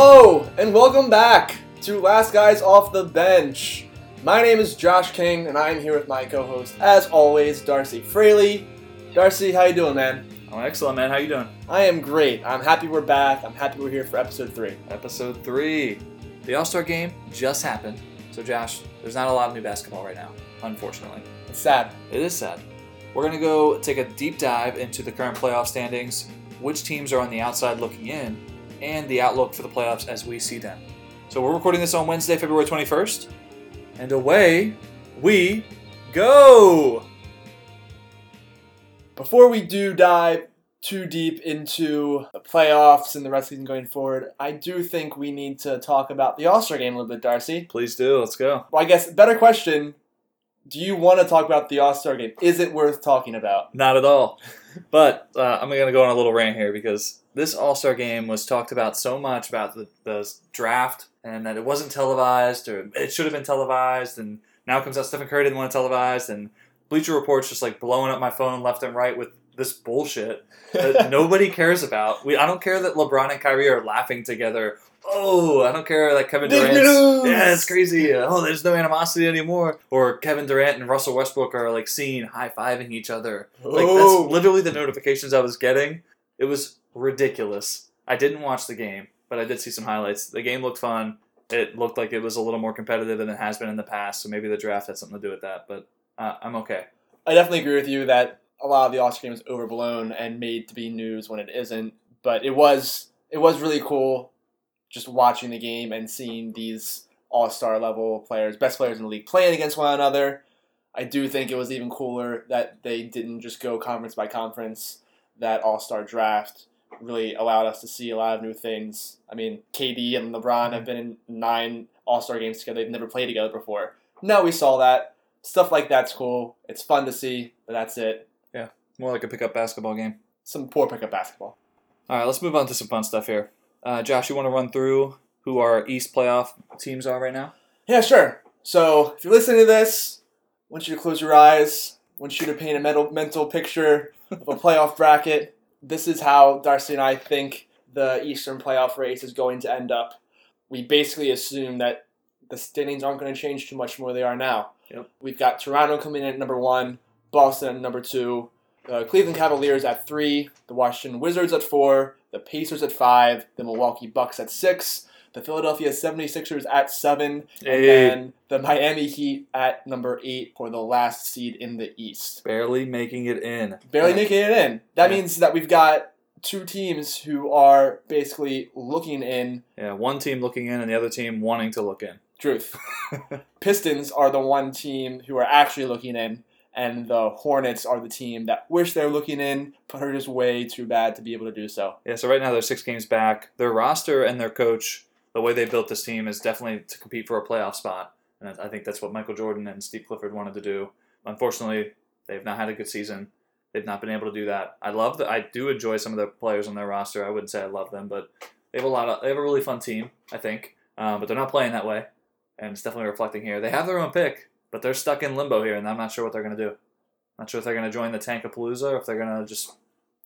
Hello, and welcome back to Last Guys Off the Bench. My name is Josh King, and I am here with my co-host, as always, Darcy Fraley. Darcy, how you doing, man? Oh, excellent, man. How you doing? I am great. I'm happy we're back. I'm happy we're here for episode three. Episode three. The All Star game just happened. So, Josh, there's not a lot of new basketball right now, unfortunately. It's sad. It is sad. We're gonna go take a deep dive into the current playoff standings, which teams are on the outside looking in, and the outlook for the playoffs as we see them. So, we're recording this on Wednesday, February 21st, and away we go. Before we do dive too deep into the playoffs and the rest of the season going forward, I do think we need to talk about the All Star game a little bit, Darcy. Please do. Let's go. Well, I guess better question: Do you want to talk about the All Star game? Is it worth talking about? Not at all. But uh, I'm going to go on a little rant here because this All Star game was talked about so much about the, the draft and that it wasn't televised or it should have been televised. And now comes out Stephen Curry didn't want it televised. And Bleacher Report's just like blowing up my phone left and right with this bullshit that nobody cares about. We I don't care that LeBron and Kyrie are laughing together. Oh, I don't care that Kevin Durant. Yeah, it's crazy. Oh, there's no animosity anymore. Or Kevin Durant and Russell Westbrook are like seen high fiving each other. Like Oh. that's literally the notifications I was getting. It was ridiculous. I didn't watch the game, but I did see some highlights. The game looked fun. It looked like it was a little more competitive than it has been in the past. So maybe the draft had something to do with that. But uh, I'm okay. I definitely agree with you that a lot of the Star game is overblown and made to be news when it isn't. But it was it was really cool just watching the game and seeing these All Star level players, best players in the league, playing against one another. I do think it was even cooler that they didn't just go conference by conference. That All Star draft really allowed us to see a lot of new things. I mean, KD and LeBron have been in nine All Star games together. They've never played together before. Now we saw that stuff like that's cool. It's fun to see, but that's it. Yeah, more like a pickup basketball game. Some poor pickup basketball. All right, let's move on to some fun stuff here. Uh, Josh, you want to run through who our East playoff teams are right now? Yeah, sure. So if you're listening to this, I want you to close your eyes. I want you to paint a mental mental picture of a playoff bracket. This is how Darcy and I think the Eastern playoff race is going to end up. We basically assume that the standings aren't going to change too much from where they are now. Yep. We've got Toronto coming in at number one, Boston at number two, the Cleveland Cavaliers at three, the Washington Wizards at four, the Pacers at five, the Milwaukee Bucks at six, the Philadelphia 76ers at seven, and then the Miami Heat at number eight for the last seed in the East. Barely making it in. Barely Yeah. making it in. That Yeah. means that we've got two teams who are basically looking in. Yeah, one team looking in and the other team wanting to look in. Truth. Pistons are the one team who are actually looking in, and the Hornets are the team that wish they're looking in, but are just way too bad to be able to do so. Yeah, so right now they're six games back. Their roster and their coach, the way they built this team is definitely to compete for a playoff spot. And I think that's what Michael Jordan and Steve Clifford wanted to do. Unfortunately, they've not had a good season. They've not been able to do that. I love that. I do enjoy some of the players on their roster. I wouldn't say I love them, but they have a lot of. They have a really fun team. I think, um, but they're not playing that way, and it's definitely reflecting here. They have their own pick, but they're stuck in limbo here, and I'm not sure what they're going to do. Not sure if they're going to join the Tankapalooza or if they're going to just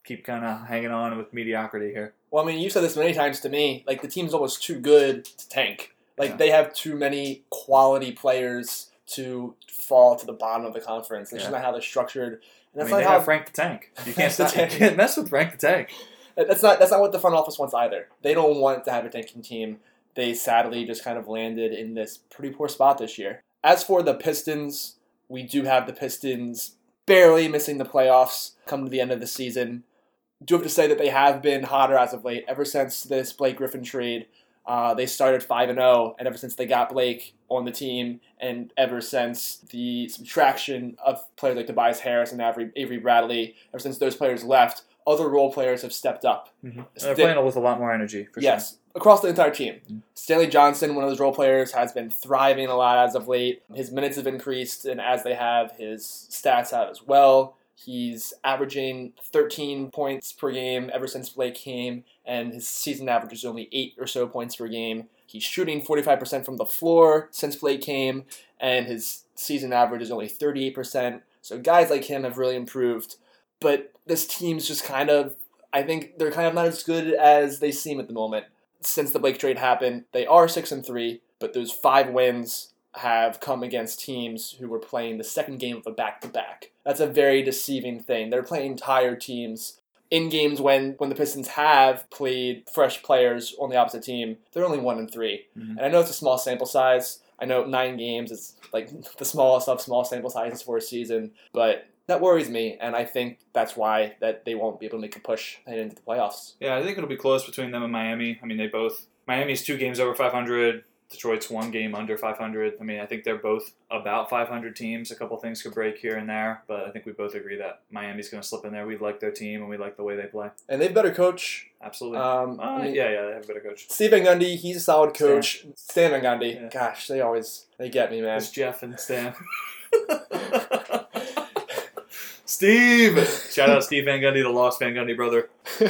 keep kind of hanging on with mediocrity here. Well, I mean, you've said this many times to me. Like the team's almost too good to tank. Like Yeah. they have too many quality players to fall to the bottom of the conference. That's just not how they're structured. And I that's mean, they not how. have Frank the Tank. You can't, The stop, you can't mess with Frank the Tank. That's not. That's not what the front office wants either. They don't want to have a tanking team. They sadly just kind of landed in this pretty poor spot this year. As for the Pistons, we do have the Pistons barely missing the playoffs come to the end of the season. Do have to say that they have been hotter as of late. Ever since this Blake Griffin trade, uh, they started five and zero, and ever since they got Blake on the team, and ever since the subtraction of players like Tobias Harris and Avery, Avery Bradley, ever since those players left, other role players have stepped up. And they're playing with a lot more energy. For yes, across the entire team. Mhm. Stanley Johnson, one of those role players, has been thriving a lot as of late. His minutes have increased, and as they have, his stats have as well. He's averaging 13 points per game ever since Blake came, and his season average is only 8 or so points per game. He's shooting 45% from the floor since Blake came, and his season average is only 38%. So guys like him have really improved. But this team's just kind of, I think they're kind of not as good as they seem at the moment. since the Blake trade happened, they are six and three, but those five wins have come against teams who were playing the second game of a back to back. That's a very deceiving thing. They're playing tired teams in games when when the Pistons have played fresh players on the opposite team. They're only one and 3 Mhm. and I know it's a small sample size. I know nine games is like the smallest of small sample sizes for a season, but that worries me, and I think that's why that they won't be able to make a push into the playoffs. Yeah, I think it'll be close between them and Miami. I mean, they both Miami's two games over 500. Detroit's one game under 500. I mean, I think they're both about 500 teams. A couple things could break here and there, but I think we both agree that Miami's going to slip in there. We like their team and we like the way they play. And they've better coach. Absolutely. Um, Uh, I mean, yeah, yeah, they have a better coach. Steve Van Gundy, he's a solid coach. Stan Van Gundy, Yeah. gosh, they always they get me, man. It's Jeff and Stan. Steve! Shout out to Steve Van Gundy, the lost Van Gundy brother.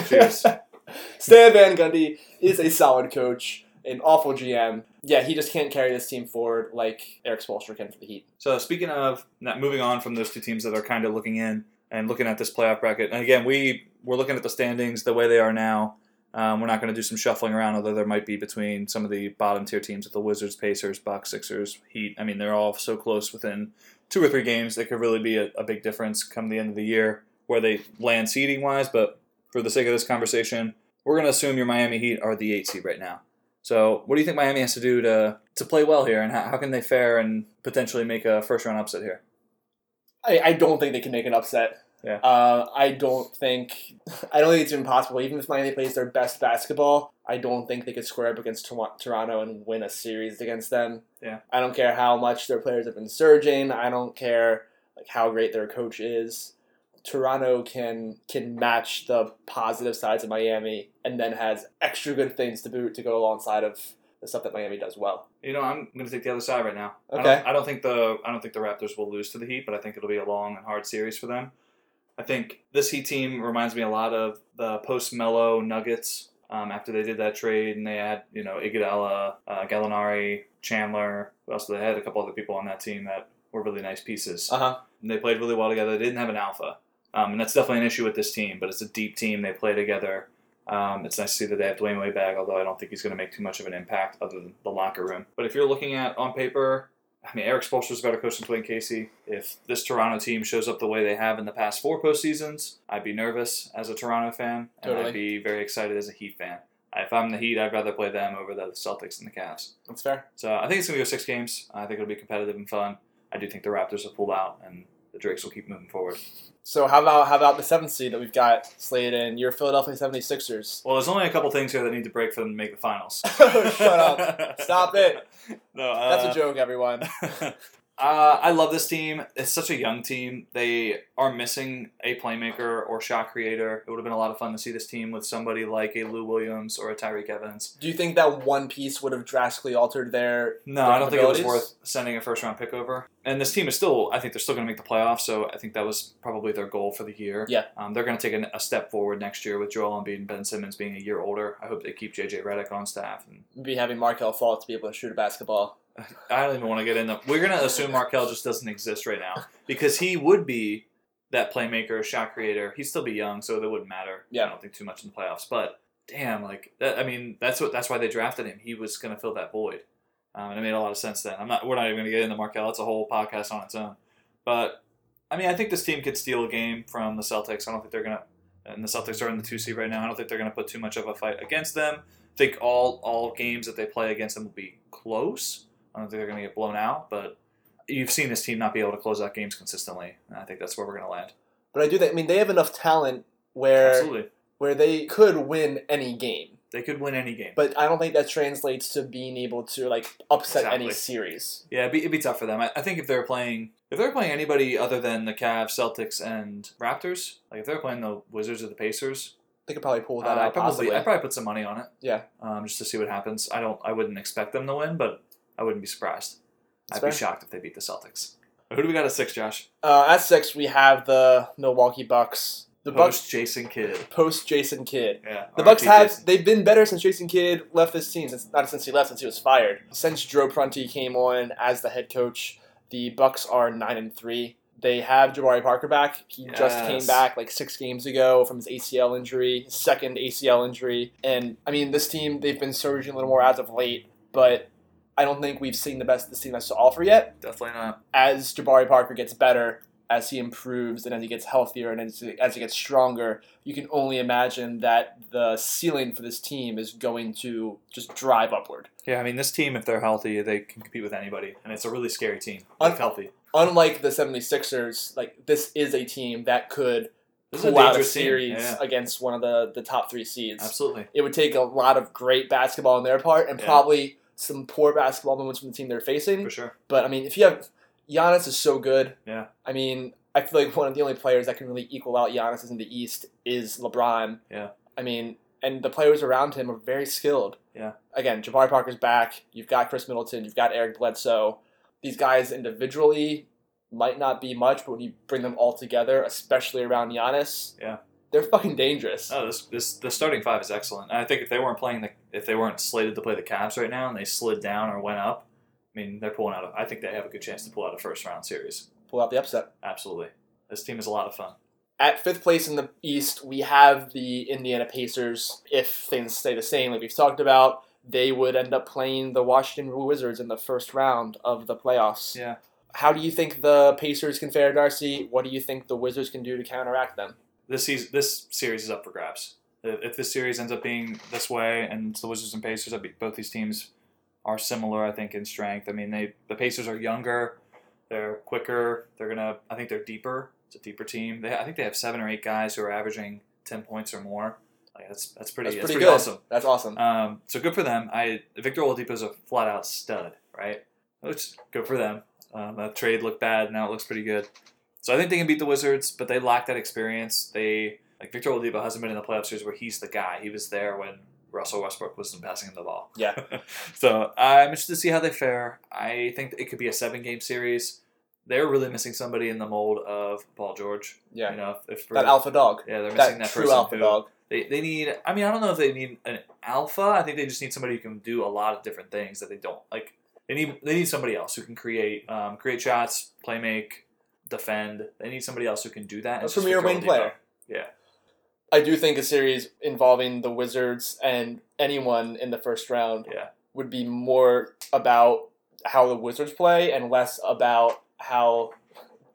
Cheers. Stan Van Gundy is a solid coach, an awful GM. Yeah, he just can't carry this team forward like Erik Spoelstra can for the Heat. So speaking of not moving on from those two teams that are kind of looking in and looking at this playoff bracket, and again we we're looking at the standings the way they are now. Um, we're not going to do some shuffling around, although there might be between some of the bottom tier teams with the Wizards, Pacers, Bucks, Sixers, Heat. I mean, they're all so close within two or three games. They could really be a, a big difference come the end of the year where they land seeding wise. But for the sake of this conversation, we're going to assume your Miami Heat are the eight seed right now. So, what do you think Miami has to do to to play well here, and how, how can they fare and potentially make a first round upset here? I, I don't think they can make an upset. Yeah. Uh, I don't think I don't think it's impossible. Even if Miami plays their best basketball, I don't think they could square up against Tor- Toronto and win a series against them. Yeah. I don't care how much their players have been surging. I don't care like how great their coach is. Toronto can can match the positive sides of Miami and then has extra good things to boot to go alongside of the stuff that Miami does well. You know, I'm going to take the other side right now. I Okay. don't, I don't think the I don't think the Raptors will lose to the Heat, but I think it'll be a long and hard series for them. I think this Heat team reminds me a lot of the post Melo Nuggets um, after they did that trade, and they had you know Iguodala, uh, Gallinari, Chandler. Who else? They had a couple other people on that team that were really nice pieces. Uh huh. And they played really well together. They didn't have an alpha, um, and that's definitely an issue with this team. But it's a deep team. They play together. Um, it's nice to see that they have Dwyane Wade back, although I don't think he's going to make too much of an impact other than the locker room. But if you're looking at on paper, I mean, Erik Spoelstra's a better coach than Dwane Casey. If this Toronto team shows up the way they have in the past four postseasons, I'd be nervous as a Toronto fan, and Totally. I'd be very excited as a Heat fan. If I'm the Heat, I'd rather play them over the Celtics and the Cavs. That's fair. So I think it's going to go six games. I think it'll be competitive and fun. I do think the Raptors will pull out, and the Drakes will keep moving forward. So how about how about the seventh seed that we've got slated in? Your Philadelphia 76ers. Well, there's only a couple things here that need to break for them to make the finals. Shut up. Stop it. No, uh, That's a joke, everyone. uh, I love this team. It's such a young team. They are missing a playmaker or shot creator. It would have been a lot of fun to see this team with somebody like a Lou Williams or a Tyreke Evans. Do you think that one piece would have drastically altered their? No, I don't think it was worth sending a first round pick over. And this team is still, I think they're still going to make the playoffs. So I think that was probably their goal for the year. Yeah. Um, they're going to take a, a step forward next year with Joel Embiid and Ben Simmons being a year older. I hope they keep JJ Redick on staff. And Be having Markelle Fultz to be able to shoot a basketball. I don't even want to get into. We're going to assume Markelle just doesn't exist right now because he would be that playmaker, shot creator. He'd still be young, so that wouldn't matter. Yeah. I don't think too much in the playoffs. But damn, like that, I mean, that's what that's why they drafted him. He was going to fill that void, um, and it made a lot of sense then. I'm not. We're not even going to get into Markelle. It's a whole podcast on its own. But I mean, I think this team could steal a game from the Celtics. I don't think they're going to. And the Celtics are in the two seed right now. I don't think they're going to put too much of a fight against them. I think all all games that they play against them will be close. I don't think they're going to get blown out, but you've seen this team not be able to close out games consistently, and I think that's where we're going to land. But I do think. I mean, they have enough talent where Absolutely, where they could win any game. they could win any game. But I don't think that translates to being able to like upset any series. Yeah, it'd be, it'd be tough for them. I, I think if they're playing, if they're playing anybody other than the Cavs, Celtics, and Raptors, like if they're playing the Wizards or the Pacers, They could probably pull uh, that I out. probably possibly. I probably put some money on it. Yeah. um, just to see what happens. I don't, I wouldn't expect them to win, but I wouldn't be surprised. That's I'd be shocked if they beat the Celtics. Who do we got at six, Josh? Uh, at six, we have the Milwaukee Bucks. The Bucks Jason Kidd. post Jason Kidd. Yeah, The Bucks have Jason. they've been better since Jason Kidd left this team. Since not since he left, since he was fired. Since Joe Prunty came on as the head coach, the Bucks are nine and three. They have Jabari Parker back. He just came back like six games ago from his ACL injury, his second ACL injury. And I mean, this team, they've been surging a little more as of late, but I don't think we've seen the best this team has to offer yet. Definitely not. As Jabari Parker gets better, as he improves, and as he gets healthier, and as, as he gets stronger, you can only imagine that the ceiling for this team is going to just drive upward. Yeah, I mean, this team, if they're healthy, they can compete with anybody, and it's a really scary team. Un- If healthy, Unlike the 76ers, like this is a team that could this is a pull out a series Yeah, against one of the, the top three seeds. absolutely. It would take a lot of great basketball on their part and Yeah. probably some poor basketball moments from the team they're facing. For sure. But I mean, if you have Giannis is so good. Yeah. I mean, I feel like one of the only players that can really equal out Giannis in the East is LeBron. Yeah. I mean, and the players around him are very skilled. Yeah. Again, Jabari Parker's back. You've got Khris Middleton. You've got Eric Bledsoe. These guys individually might not be much, but when you bring them all together, especially around Giannis, Yeah. They're fucking dangerous. No, this this the starting five is excellent. And I think if they weren't playing the if they weren't slated to play the Cavs right now and they slid down or went up, I mean, they're pulling out. A, I think they have a good chance to pull out a first round series. Pull out the upset. Absolutely. This team is a lot of fun. At fifth place in the East, we have the Indiana Pacers. If things stay the same, like we've talked about, they would end up playing the Washington Wizards in the first round of the playoffs. Yeah. How do you think the Pacers can fare, Darcy? What do you think the Wizards can do to counteract them? This season, this series is up for grabs. If this series ends up being this way, and the Wizards and Pacers, both these teams are similar, I think, in strength. I mean, they the Pacers are younger, they're quicker, they're gonna. I think they're deeper. It's a deeper team. They, I think they have seven or eight guys who are averaging ten points or more. Like that's that's pretty. That's That's pretty, pretty, good. awesome. That's awesome. Um, so good for them. I Victor Oladipo's a flat out stud, right? Which good for them. Um, that trade looked bad. Now it looks pretty good. So I think they can beat the Wizards, but they lack that experience. They like Victor Oladipo hasn't been in the playoff series where he's the guy. He was there when Russell Westbrook wasn't passing him the ball. Yeah. so I'm interested to see how they fare. I think it could be a seven game series. They're really missing somebody in the mold of Paul George. yeah. You know, if, if that alpha dog. yeah, they're missing That, that, true alpha who- dog. they, they need i mean i don't know if they need an alpha i think they just need somebody who can do a lot of different things that they don't like they need they need somebody else who can create um, create shots play make defend they need somebody else who can do that A premier wing player. yeah I do think a series involving the Wizards and anyone in the first round Yeah. would be more about how the Wizards play and less about how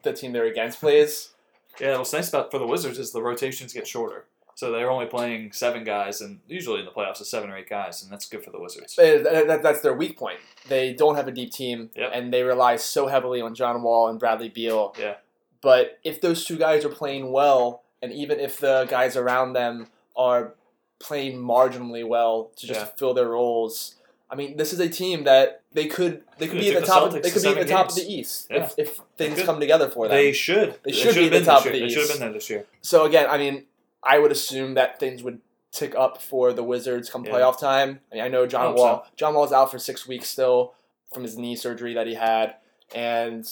the team they're against plays. yeah what's nice about for the wizards is the rotations get shorter so they're only playing seven guys and usually in the playoffs it's seven or eight guys and that's good for the wizards eh, that- That's their weak point. They don't have a deep team, Yep. and they rely so heavily on John Wall and Bradley Beal. Yeah. But if those two guys are playing well, and even if the guys around them are playing marginally well to just Yeah. fill their roles, I mean, this is a team that they could they could be at the the top. Of, Celtics they could be at the top of the East Yeah. if, if things come together for them. they should They should be have at the top of the they should have been there this year So again, I mean, I would assume that things would tick up for the Wizards come Yeah. playoff time. I, mean, I know John Hope Wall. John Wall's out for six weeks still from his knee surgery that he had, and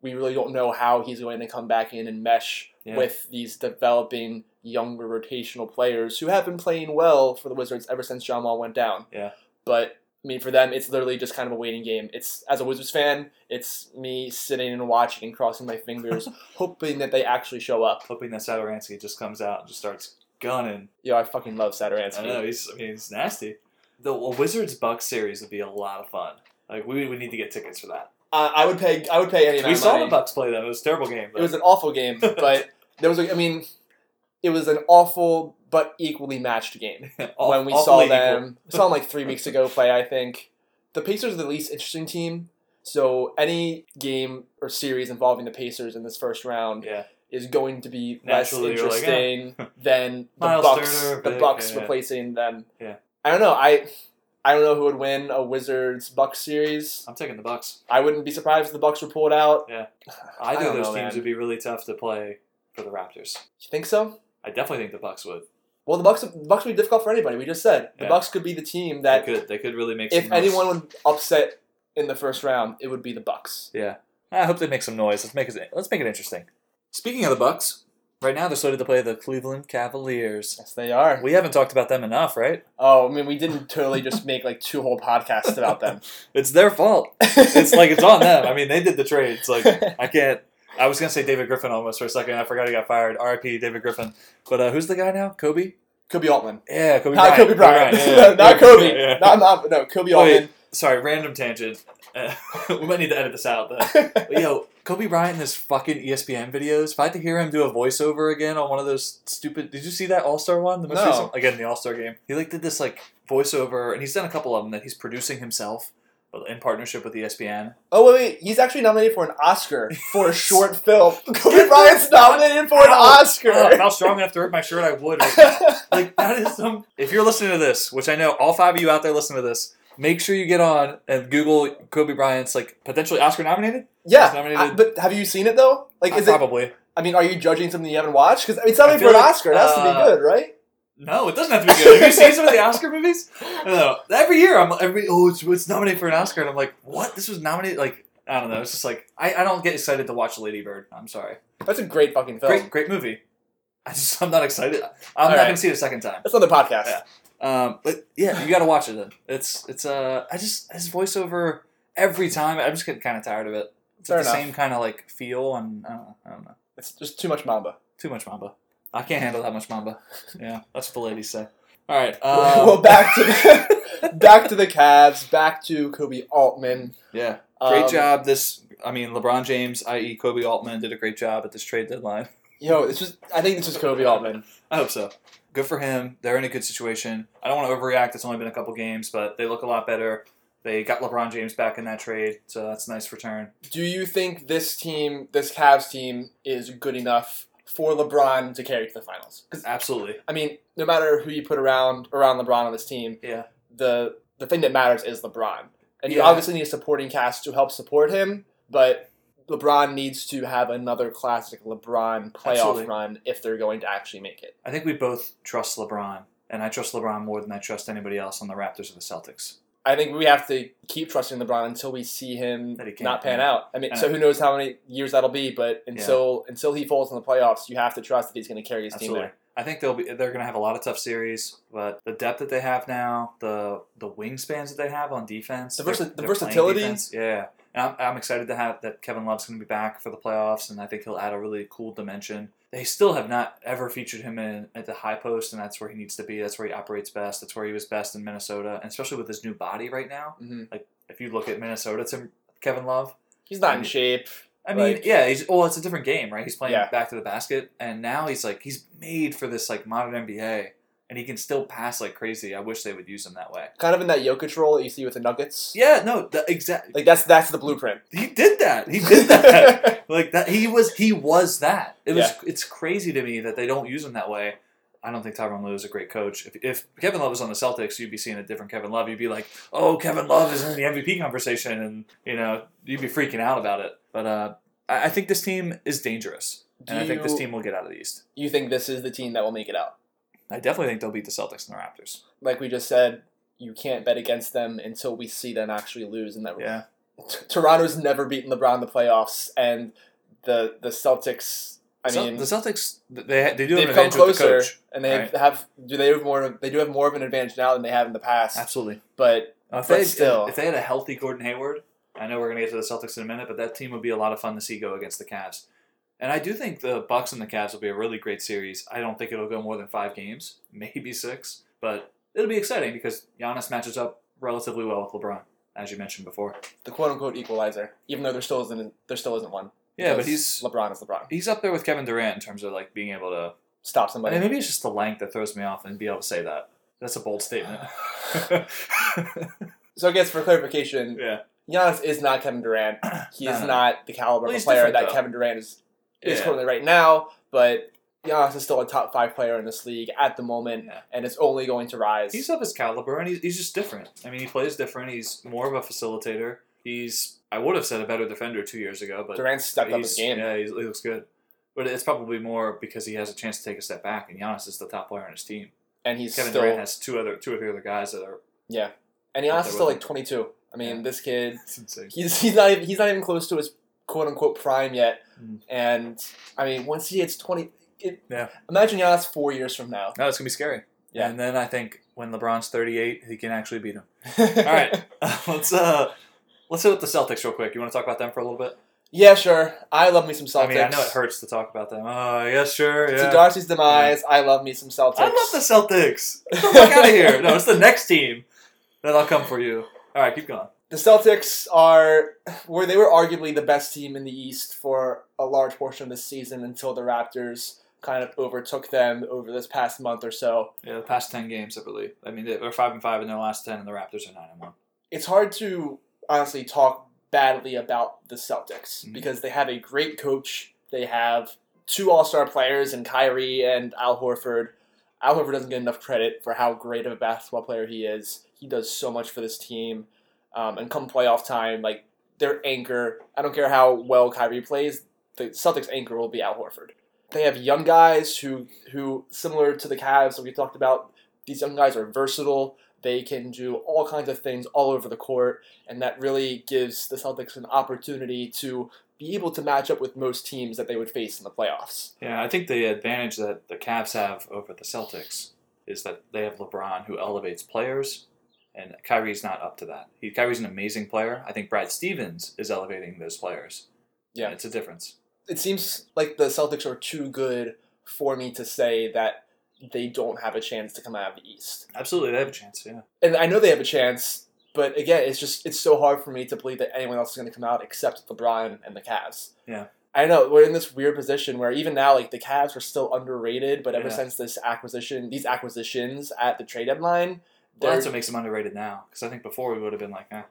we really don't know how he's going to come back in and mesh Yeah. with these developing younger rotational players who have been playing well for the Wizards ever since John Wall went down. Yeah. But I mean, for them, it's literally just kind of a waiting game. It's as a Wizards fan, it's me sitting and watching and crossing my fingers, hoping that they actually show up. hoping that Satoransky just comes out and just starts gunning Yo, I fucking love I know he's. I mean, he's nasty. The Wizards Bucks series would be a lot of fun. Like we would need to get tickets for that. Uh, I would pay. I would pay any We saw money. the Bucks play them. It was a terrible game. It was an awful game, but there was. A, I mean, it was an awful but equally matched game when we saw them. Saw them like three weeks ago play. I think the Pacers are the least interesting team. So any game or series involving the Pacers in this first round. Yeah, is going to be Naturally, less you're like, ah. interesting than the Miles Bucks. Turner, the Bucks yeah, yeah. replacing them. Yeah. I don't know. I I don't know who would win a Wizards Bucks series. I'm taking the Bucks. I wouldn't be surprised if the Bucks were pulled out. Either I of those know, teams man. would be really tough to play for the Raptors. You think so? I definitely think the Bucks would. Well, the Bucks the Bucks would be difficult for anybody. We just said the Yeah. Bucks could be the team They that could. They could really make. if some noise. anyone would upset in the first round, it would be the Bucks. Yeah, I hope they make some noise. Let's make it. Let's make it interesting. Speaking of the Bucks, right now they're slated to play the Cleveland Cavaliers. Yes, they are. We haven't talked about them enough, right? Oh, I mean, we didn't totally just make like two whole podcasts about them. It's their fault. It's like it's on them. I mean, they did the trade. It's like I can't. I was gonna say David Griffin almost for a second. I forgot he got fired. R.I.P. David Griffin. But uh, who's the guy now? Kobe. Koby Altman. Yeah, Kobe. Not Bryant. Kobe Bryant. Yeah, yeah, yeah. not Kobe. yeah. Not, not no Kobe Wait. Altman. Sorry, random tangent. Uh, we might need to edit this out. Though. But yo, Kobe Bryant in his fucking ESPN videos. If I had to hear him do a voiceover again on one of those stupid, did you see that All Star one? The most No. recent, again the All Star game. He like did this like voiceover, and he's done a couple of them that he's producing himself, in partnership with ESPN. Oh wait, wait, he's actually nominated for an Oscar for a short film. Kobe Bryant's nominated for an Ow. Oscar. Oh, if I was strong enough to rip my shirt, I would. Right like that is some. If you're listening to this, which I know all five of you out there listen to this, make sure you get on and Google Kobe Bryant's like potentially Oscar nominated. yeah, nominated- I- but have you seen it though? Like, is it? probably. I mean, are you judging something you haven't watched? Because it's nominated I for an like, Oscar. It has to be uh, good, right? No, it doesn't have to be good. Have you seen some of the Oscar movies? No, every year I'm every oh it's, it's nominated for an Oscar and I'm like what this was nominated like I don't know it's just like I, I don't get excited to watch Lady Bird. I'm sorry. That's a great fucking film. Great great movie. I just I'm not excited. I'm All not right. gonna see it a second time. That's another podcast. Yeah. Um, but yeah, you got to watch it. Then it's it's uh I just his voiceover every time. I'm just getting kind of tired of it. It's like the enough. same kind of like feel, and I don't know. I don't know. It's just too much Mamba. Too much Mamba. I can't handle that much Mamba. Yeah, that's what the ladies say. All right. well, Um, back to the back to the Cavs. Back to Koby Altman. yeah, great Um, job. This, I mean, LeBron James, i.e., Koby Altman, did a great job at this trade deadline. Yo, it's just. I think this is Koby Altman. I hope so. Good for him. They're in a good situation. I don't want to overreact. It's only been a couple games, but they look a lot better. They got LeBron James back in that trade, so that's a nice return. Do you think this team, this Cavs team, is good enough for LeBron to carry to the finals? Because Absolutely. I mean, no matter who you put around around LeBron on this team, Yeah. the the thing that matters is LeBron, and you Yeah. obviously need a supporting cast to help support him. But LeBron needs to have another classic LeBron playoff Absolutely. run if they're going to actually make it. I think we both trust LeBron, and I trust LeBron more than I trust anybody else on the Raptors or the Celtics. I think we have to keep trusting LeBron until we see him can't, pan yeah. out. I mean, And so who knows how many years that'll be? But until until he falls in the playoffs, you have to trust that he's going to carry his team there. I think they'll be they're going to have a lot of tough series, but the depth that they have now, the the wingspans that they have on defense, The they're- the they're versatility? defense, yeah. And I'm, I'm excited to have that Kevin Love's going to be back for the playoffs, and I think he'll add a really cool dimension. They still have not ever featured him in at the high post, and that's where he needs to be. That's where he operates best. That's where he was best in Minnesota, and especially with his new body right now. hmm If you look at Minnesota to Kevin Love, He's not I in shape. I mean, Like- yeah, he's well, it's a different game, right? He's playing Yeah. back to the basket, and now he's like he's made for this like modern NBA, and he can still pass like crazy. I wish they would use him that way. Kind of in that Jokic role that you see with the Nuggets. Yeah, no, the, exactly. Like that's that's the blueprint. He did that. He did that. like that. He was. He was that. It was. Yeah. It's crazy to me that they don't use him that way. I don't think Tyronn Lue is a great coach. If, if Kevin Love was on the Celtics, you'd be seeing a different Kevin Love. You'd be like, "Oh, Kevin Love is in the MVP conversation," and you know, you'd be freaking out about it. But uh, I, I think this team is dangerous, Do and I think this team will get out of the East. You think this is the team that will make it out? I definitely think they'll beat the Celtics and the Raptors. Like we just said, you can't bet against them until we see them actually lose. And that Yeah, T- Toronto's never beaten LeBron in the playoffs, and the the Celtics. I mean, the Celtics they they do have an come advantage with the closer, coach. and they right? have do they have more they do have more of an advantage now than they have in the past. Absolutely. But Uh, if, But they, still. if they had a healthy Gordon Hayward, I know we're going to get to the Celtics in a minute, but that team would be a lot of fun to see go against the Cavs. And I do think the Bucks and the Cavs will be a really great series. I don't think it'll go more than five games, maybe six, but it'll be exciting because Giannis matches up relatively well with LeBron, as you mentioned before. the quote unquote equalizer, even though there still isn't there still isn't one. Yeah, but he's LeBron is LeBron. he's up there with Kevin Durant in terms of like being able to. Stop I somebody. mean, maybe it's just the length that throws me off, and be able to say that. That's a bold statement. so I guess for clarification, yeah, Giannis is not Kevin Durant. He is no. not the caliber Well, of player that though. Kevin Durant is is Yeah. currently right now. But Giannis is still a top five player in this league at the moment, Yeah. and it's only going to rise. He's of his caliber, and he's, he's just different. I mean, he plays different. He's more of a facilitator. He's, I would have said, a better defender two years ago, but Durant stepped up his game. Yeah, he's, he looks good. But it's probably more because he has a chance to take a step back, and Giannis is the top player on his team. and he's Kevin still Durant has two other, two or three other guys that are. yeah, and Giannis is still like 22. I mean, Yeah. this kid, he's he's not even, he's not even close to his quote unquote prime yet. Mm. And I mean, once he hits 20, it, Yeah. Imagine Giannis four years from now. No, it's gonna be scary. Yeah. And then I think when LeBron's 38, he can actually beat him. All right, let's uh, let's hit with the Celtics real quick. You want to talk about them for a little bit? Yeah, sure. I love me some Celtics. I mean, I know it hurts to talk about them. Oh, yes, sure. Yeah. To Darcy's demise, I love me some Celtics. I love the Celtics. Get the fuck out of here. No, it's the next team that I'll come for you. All right, keep going. The Celtics are where they were arguably the best team in the East for a large portion of the season until the Raptors kind of overtook them over this past month or so. Yeah, the past ten games, I believe. I mean, they're five and five in their last ten, and the Raptors are nine and one. It's hard to honestly talk badly about the Celtics Mhm. because they have a great coach. They have two All Star players in Kyrie and Al Horford. Al Horford doesn't get enough credit for how great of a basketball player he is. He does so much for this team. Um, and come playoff time, like their anchor, I don't care how well Kyrie plays, the Celtics anchor will be Al Horford. They have young guys who, who similar to the Cavs that we talked about, these young guys are versatile. They can do all kinds of things all over the court, and that really gives the Celtics an opportunity to be able to match up with most teams that they would face in the playoffs. Yeah, I think the advantage that the Cavs have over the Celtics is that they have LeBron who elevates players, and Kyrie's not up to that. He, Kyrie's an amazing player. I think Brad Stevens is elevating those players. Yeah. it's a difference. It seems like the Celtics are too good for me to say that they don't have a chance to come out of the East. Absolutely, they have a chance. Yeah, And I know they have a chance, but again, it's just it's so hard for me to believe that anyone else is going to come out except LeBron and the Cavs. Yeah. I know we're in this weird position where even now, like the Cavs are still underrated, but ever Yeah. since this acquisition, these acquisitions at the trade deadline, well, that's what makes them underrated now. Because I think before we would have been like, eh.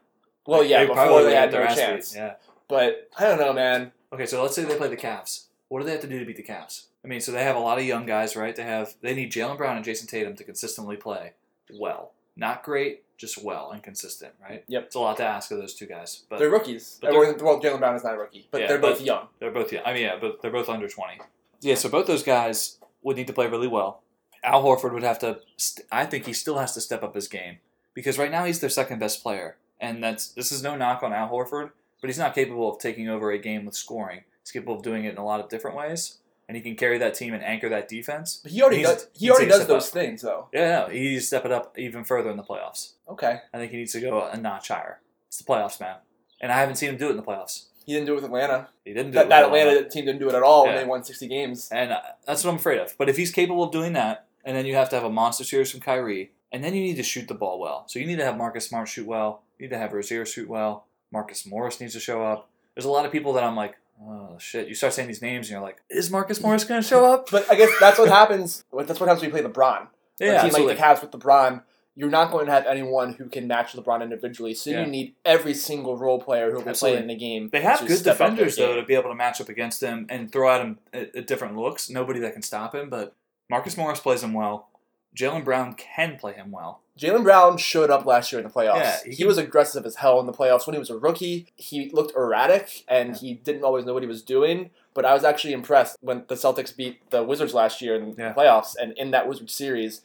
well, yeah, They before they had got no their beat, chance. Yeah. But I don't know, man. Okay, so let's say they play the Cavs. What do they have to do to beat the Cavs? I mean, so they have a lot of young guys, right? They have they need Jaylen Brown and Jayson Tatum to consistently play well, not great, just well and consistent, right? Yep. It's a lot to ask of those two guys, but they're rookies. but they're- well, Jaylen Brown is not a rookie, but Yeah, they're both but- young. They're both young. I mean yeah, but they're both under twenty. Yeah, so both those guys would need to play really well. Al Horford would have to. St- I think he still has to step up his game because right now he's their second best player, and that's this is no knock on Al Horford, but he's not capable of taking over a game with scoring. He's capable of doing it in a lot of different ways, and he can carry that team and anchor that defense. But he already does. He already does those things, though. Yeah, no, he needs to step it up even further in the playoffs. Okay, I think he needs to go a notch higher. It's the playoffs, man, and I haven't seen him do it in the playoffs. he didn't do it with Atlanta. He didn't do That, it. that with Atlanta team didn't do it at all when they won sixty games. And uh, that's what I'm afraid of. But if he's capable of doing that, and then you have to have a monster series from Kyrie, and then you need to shoot the ball well. So you need to have Marcus Smart shoot well. You need to have Rozier shoot well. Marcus Morris needs to show up. There's a lot of people that I'm like, oh shit. You start saying these names, and you're like, is Marcus Morris going to show up? But I guess that's what happens. That's what happens when you play LeBron. Yeah, a team absolutely. like the Cavs with LeBron, you're not going to have anyone who can match LeBron individually. So Yeah. you need every single role player who can Absolutely. play in the game. They have good step up their defenders though to be able to match up against him and throw at him at different looks. Nobody that can stop him, but Marcus Morris plays him well. Jaylen Brown can play him well. Jaylen Brown showed up last year in the playoffs. Yeah, he, he was aggressive as hell in the playoffs. When he was a rookie, he looked erratic and Yeah. he didn't always know what he was doing. But I was actually impressed when the Celtics beat the Wizards last year in Yeah. the playoffs. And in that Wizards series,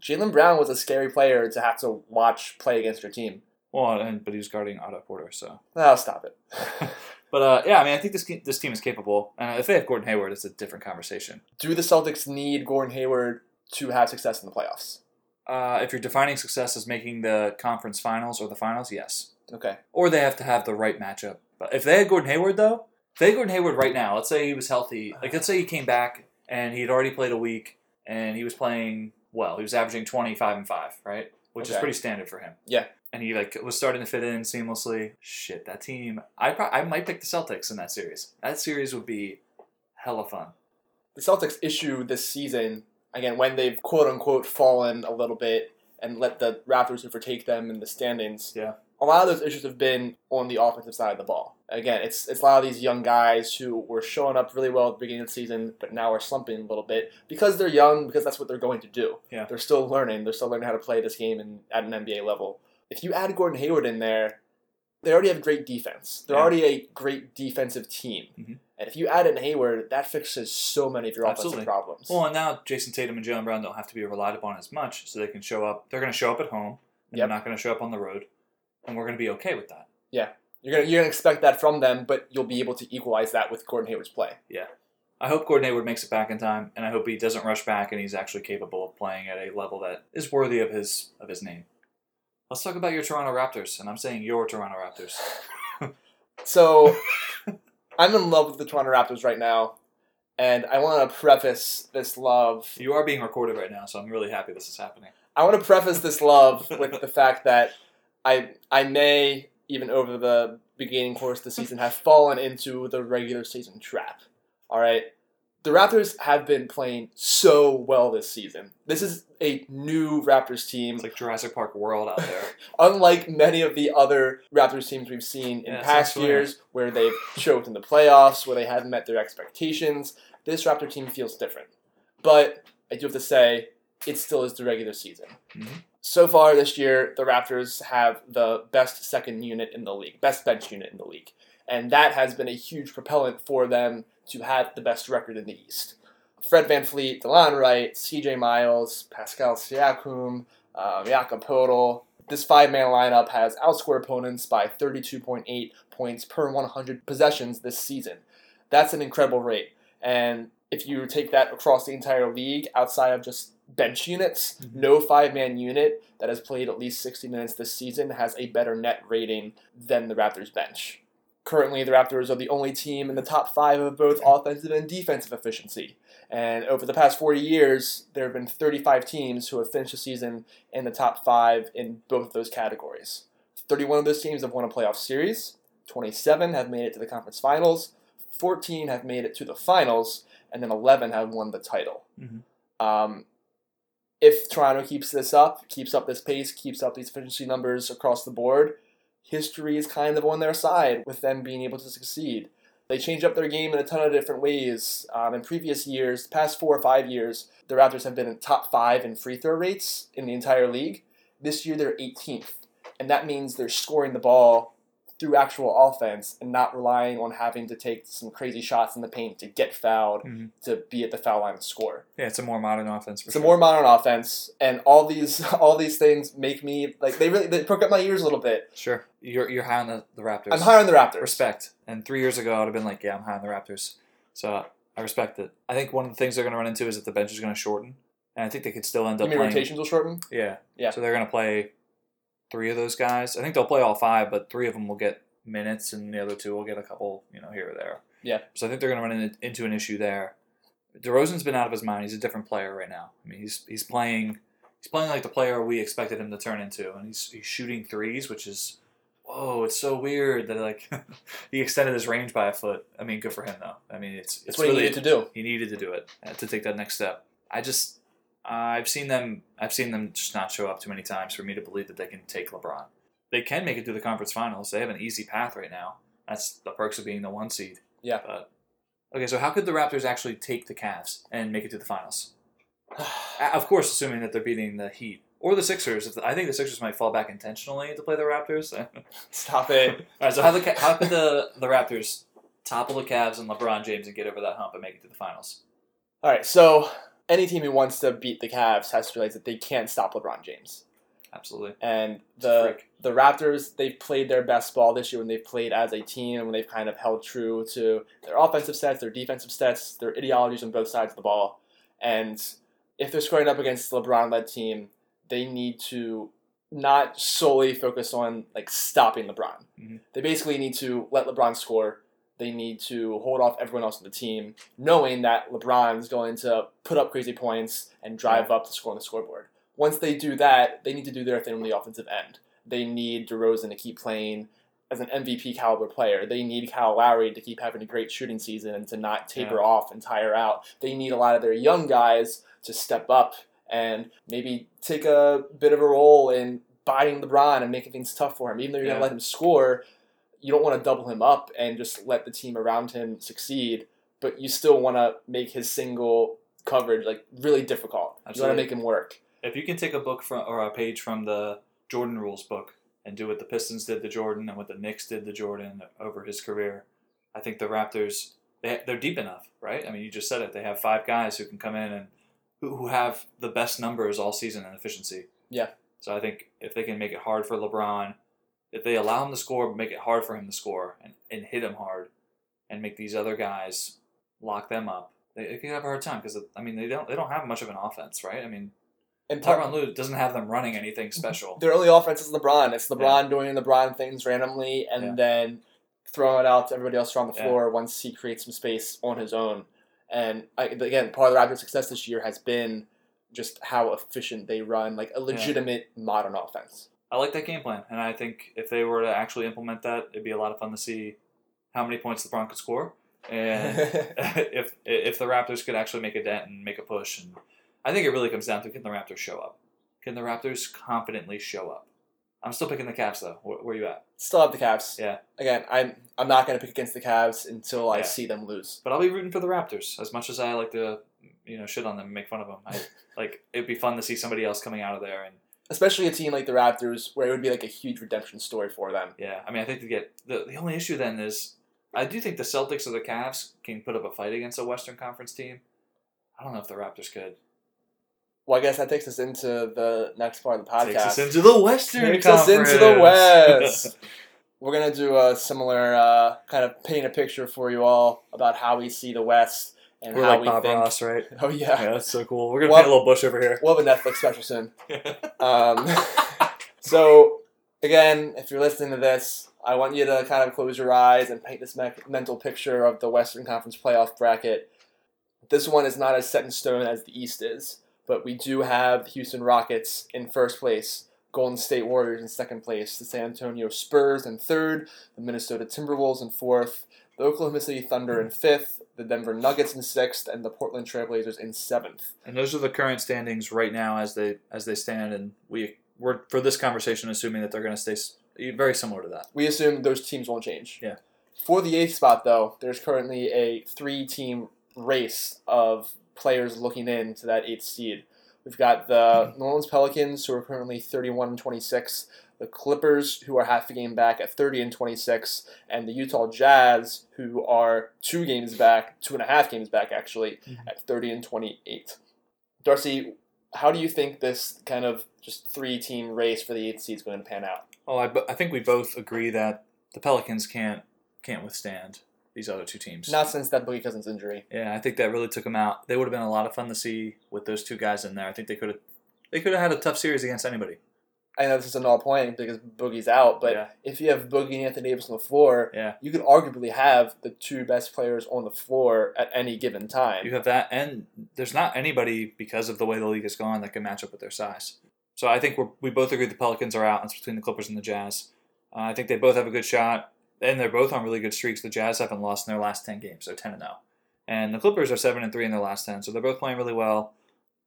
Jaylen Brown was a scary player to have to watch play against your team. Well, and but he was guarding Otto Porter, so. Oh, stop it. But uh, yeah, I mean, I think this this team is capable. And if they have Gordon Hayward, it's a different conversation. Do the Celtics need Gordon Hayward to have success in the playoffs? Uh, if you're defining success as making the conference finals or the finals, yes. Okay. Or they have to have the right matchup. But if they had Gordon Hayward, though, if they had Gordon Hayward right now, let's say he was healthy, like let's say he came back and he had already played a week and he was playing well, he was averaging 25 and 5, right? Which is pretty standard for him. Yeah. And he like was starting to fit in seamlessly. Shit, that team. I pro- I might pick the Celtics in that series. That series would be hella fun. The Celtics issue this season, again, when they've quote unquote fallen a little bit and let the Raptors overtake them in the standings. Yeah. A lot of those issues have been on the offensive side of the ball. Again, it's it's a lot of these young guys who were showing up really well at the beginning of the season, but now are slumping a little bit because they're young, because that's what they're going to do. Yeah. They're still learning. They're still learning how to play this game in, at an NBA level. If you add Gordon Hayward in there, they already have great defense. They're Yeah. already a great defensive team. Mhm. And if you add in Hayward, that fixes so many of your Absolutely. offensive problems. Well, and now Jayson Tatum and Jaylen Brown don't have to be relied upon as much, so they can show up. They're going to show up at home, and Yep. they're not going to show up on the road, and we're going to be okay with that. Yeah, you're gonna you're gonna expect that from them, but you'll be able to equalize that with Gordon Hayward's play. Yeah, I hope Gordon Hayward makes it back in time, and I hope he doesn't rush back, and he's actually capable of playing at a level that is worthy of his of his name. Let's talk about your Toronto Raptors, and I'm saying your Toronto Raptors. So I'm in love with the Toronto Raptors right now, and I want to preface this love. You are being recorded right now, so I'm really happy this is happening. I want to preface this love with the fact that I I may even over the beginning course of the season have fallen into the regular season trap. All right. The Raptors have been playing so well this season. This is a new Raptors team. It's like Jurassic Park World out there. Unlike many of the other Raptors teams we've seen in Yeah, past years, where they've choked in the playoffs, where they haven't met their expectations, this Raptor team feels different. But I do have to say, it still is the regular season. Mhm. So far this year, the Raptors have the best second unit in the league, best bench unit in the league. And that has been a huge propellant for them to have the best record in the East. Fred Van Fleet, Delon Wright, CJ Miles, Pascal Siakam, um, Jakob. This five-man lineup has outscored opponents by 32.8 points per 100 possessions this season. That's an incredible rate. And if you take that across the entire league, outside of just bench units, Mhm. no five-man unit that has played at least 60 minutes this season has a better net rating than the Raptors bench. Currently, the Raptors are the only team in the top five of both offensive and defensive efficiency. And over the past 40 years, there have been 35 teams who have finished the season in the top five in both of those categories. 31 of those teams have won a playoff series, 27 have made it to the conference finals, 14 have made it to the finals, and then 11 have won the title. Mhm. Um, if Toronto keeps this up, keeps up this pace, keeps up these efficiency numbers across the board, history is kind of on their side with them being able to succeed. They changed up their game in a ton of different ways. Um, in previous years, past four or five years, the Raptors have been in top five in free throw rates in the entire league. This year, they're 18th, and that means they're scoring the ball through actual offense and not relying on having to take some crazy shots in the paint to get fouled Mhm. to be at the foul line and score. Yeah, it's a more modern offense. For It's a more modern offense, and all these all these things make me like they really they perk up my ears a little bit. Sure. You're you're high on the, the Raptors. I'm higher on the Raptors. Respect. And three years ago, I would have been like, yeah, I'm high on the Raptors. So I respect it. I think one of the things they're going to run into is that the bench is going to shorten, and I think they could still end You up mean playing. rotations will shorten? Yeah. Yeah. So they're going to play three of those guys. I think they'll play all five, but three of them will get minutes, and the other two will get a couple, you know, here or there. Yeah. So I think they're going to run in, into an issue there. DeRozan's been out of his mind. He's a different player right now. I mean, he's he's playing he's playing like the player we expected him to turn into, and he's he's shooting threes, which is whoa, it's so weird that like he extended his range by a foot. I mean, good for him though. I mean, it's It's it's what really he needed to do. he needed to do it uh, to take that next step. I just I've seen them I've seen them just not show up too many times for me to believe that they can take LeBron. They can make it to the conference finals. They have an easy path right now. That's the perks of being the one seed. Yeah. But okay, so how could the Raptors actually take the Cavs and make it to the finals? Of course, assuming that they're beating the Heat or the Sixers. If the- I think the Sixers might fall back intentionally to play the Raptors. Stop it. All right, so how the how could the the Raptors topple the Cavs and LeBron James and get over that hump and make it to the finals? All right, so any team who wants to beat the Cavs has to realize that they can't stop LeBron James. Absolutely. And the the Raptors, they've played their best ball this year when they've played as a team and when they've kind of held true to their offensive sets, their defensive sets, their ideologies on both sides of the ball. And if they're scoring up against a LeBron led team, they need to not solely focus on like stopping LeBron. Mhm. They basically need to let LeBron score. They need to hold off everyone else on the team, knowing that LeBron's going to put up crazy points and drive up the score on the scoreboard. Once they do that, they need to do their thing on the offensive end. They need DeRozan to keep playing as an MVP caliber player. They need Kyle Lowry to keep having a great shooting season and to not taper Yeah. off and tire out. They need a lot of their young guys to step up and maybe take a bit of a role in biting LeBron and making things tough for him. Even though you're Yeah. gonna let him score, you don't want to double him up and just let the team around him succeed. But you still want to make his single coverage like really difficult. You want to make him work. If you can take a book from or a page from the Jordan Rules book and do what the Pistons did to Jordan and what the Knicks did to Jordan over his career, I think the Raptors they they're deep enough, right? I mean, you just said it. They have five guys who can come in and who, who have the best numbers all season in efficiency. Yeah. So I think if they can make it hard for LeBron, if they allow him to score, but make it hard for him to score and, and hit him hard, and make these other guys lock them up, they, they could have a hard time because I mean they don't they don't have much of an offense, right? I mean. And part, Tyronn Lue doesn't have them running anything special. their only offense is LeBron. It's LeBron doing LeBron things randomly, and Yeah. then throwing it out to everybody else around the Yeah. floor once he creates some space on his own. And I, again, part of the Raptors' success this year has been just how efficient they run, like a legitimate modern offense. I like that game plan, and I think if they were to actually implement that, it'd be a lot of fun to see how many points LeBron could score, and if if the Raptors could actually make a dent and make a push. And I think it really comes down to can the Raptors show up? Can the Raptors confidently show up? I'm still picking the Cavs though. Where, where you at? Still have the Cavs. Yeah. Again, I'm I'm not going to pick against the Cavs until I Yeah. see them lose. But I'll be rooting for the Raptors as much as I like to, you know, shit on them and make fun of them. I, like it'd be fun to see somebody else coming out of there and Especially a team like the Raptors, where it would be like a huge redemption story for them. Yeah, I mean, I think to get the the only issue then is I do think the Celtics or the Cavs can put up a fight against a Western Conference team. I don't know if the Raptors could. Well, I guess that takes us into the next part of the podcast. Takes us into the Western Takes us into the West. We're gonna do a similar uh, kind of paint a picture for you all about how we see the West and We're how like we Bob think. Ross, right? Oh yeah. Yeah, that's so cool. We're gonna Well- paint a little bush over here. we'll have a Netflix special soon. Um, so again, if you're listening to this, I want you to kind of close your eyes and paint this me- mental picture of the Western Conference playoff bracket. This one is not as set in stone as the East is, but we do have the Houston Rockets in first place, Golden State Warriors in second place, the San Antonio Spurs in third, the Minnesota Timberwolves in fourth, the Oklahoma City Thunder in fifth, the Denver Nuggets in sixth, and the Portland Trailblazers in seventh. and those are the current standings right now as they as they stand, and we we're for this conversation assuming that they're going to stay very similar to that. We assume those teams won't change. Yeah. For the eighth spot, though, there's currently a three-team race of players looking in to that eighth seed. We've got the New Orleans Pelicans, who are currently 31 and 26, the Clippers, who are half a game back at 30 and 26, and the Utah Jazz, who are two games back, two and a half games back actually, Mhm. at 30 and 28. Darcy, how do you think this kind of just three-team race for the eighth seed is going to pan out? Oh, I, I think we both agree that the Pelicans can't can't withstand these other two teams. Not since that Boogie Cousins injury. Yeah, I think that really took them out. They would have been a lot of fun to see with those two guys in there. I think they could have they could have had a tough series against anybody. I know this is a null point because Boogie's out, but Yeah. if you have Boogie and Anthony Davis on the floor, Yeah. you could arguably have the two best players on the floor at any given time. You have that, and there's not anybody because of the way the league has gone that can match up with their size. So I think we're, we both agree the Pelicans are out. It's between the Clippers and the Jazz. Uh, I think they both have a good shot, and they're both on really good streaks. The Jazz haven't lost in their last ten games; they're ten and zero, and the Clippers are seven and three in their last ten. So they're both playing really well.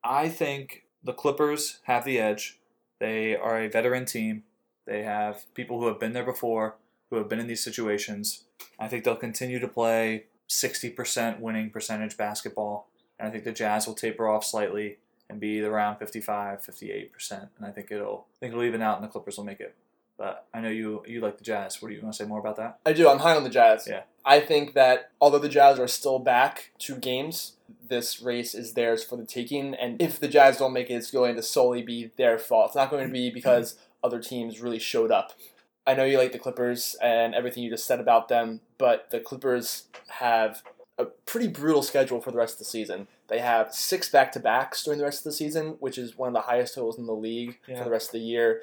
I think the Clippers have the edge. They are a veteran team. They have people who have been there before, who have been in these situations. I think they'll continue to play 60% winning percentage basketball. And I think the Jazz will taper off slightly and be around 55, 58%. And I think it'll I think it'll even out and the Clippers will make it. But I know you you like the Jazz. What do you want to say more about that? I do. I'm high on the Jazz. Yeah. I think that although the Jazz are still back two games, this race is theirs for the taking. And if the Jazz don't make it, it's going to solely be their fault. It's not going to be because other teams really showed up. I know you like the Clippers and everything you just said about them, but the Clippers have a pretty brutal schedule for the rest of the season. They have six back to backs during the rest of the season, which is one of the highest totals in the league Yeah. for the rest of the year.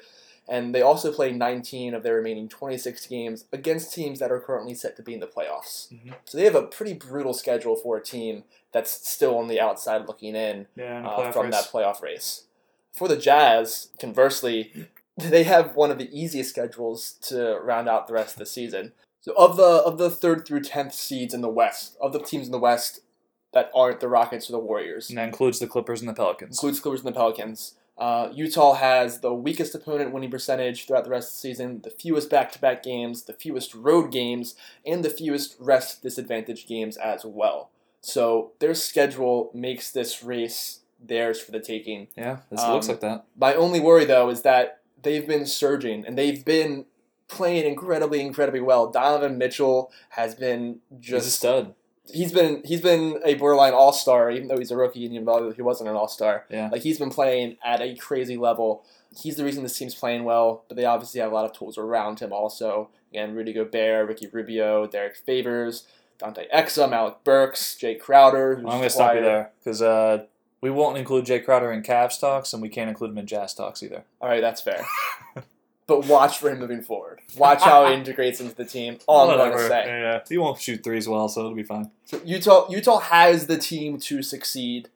And they also play 19 of their remaining 26 games against teams that are currently set to be in the playoffs. Mhm. So they have a pretty brutal schedule for a team that's still on the outside looking in Yeah, uh, from that playoff race. For the Jazz, conversely, they have one of the easiest schedules to round out the rest of the season. So of the of the third through tenth seeds in the West, of the teams in the West that aren't the Rockets or the Warriors, And that includes the Clippers and the Pelicans. includes Clippers and the Pelicans. Uh, Utah has the weakest opponent winning percentage throughout the rest of the season, the fewest back-to-back games, the fewest road games, and the fewest rest disadvantage games as well. So their schedule makes this race theirs for the taking. Yeah, it Um, looks like that. My only worry though is that they've been surging and they've been playing incredibly, incredibly well. Donovan Mitchell has been He's a just stud. He's been he's been a borderline all star, even though he's a rookie and even though he wasn't an all star. Yeah. Like he's been playing at a crazy level. He's the reason this team's playing well, but they obviously have a lot of tools around him also. Again, Rudy Gobert, Ricky Rubio, Derrick Favors, Dante Exum, Alec Burks, Jae Crowder. Who's I'm going to stop you there because uh, we won't include Jae Crowder in Cavs talks, and we can't include him in Jazz talks either. All right, that's fair. but watch for him moving forward. Watch how he integrates into the team. All I'm going to Whatever. say. Yeah, he won't shoot threes well, so it'll be fine. So Utah Utah has the team to succeed,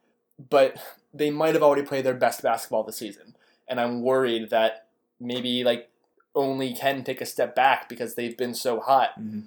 but they might have already played their best basketball this season, and I'm worried that maybe like only can take a step back because they've been so hot. Mhm.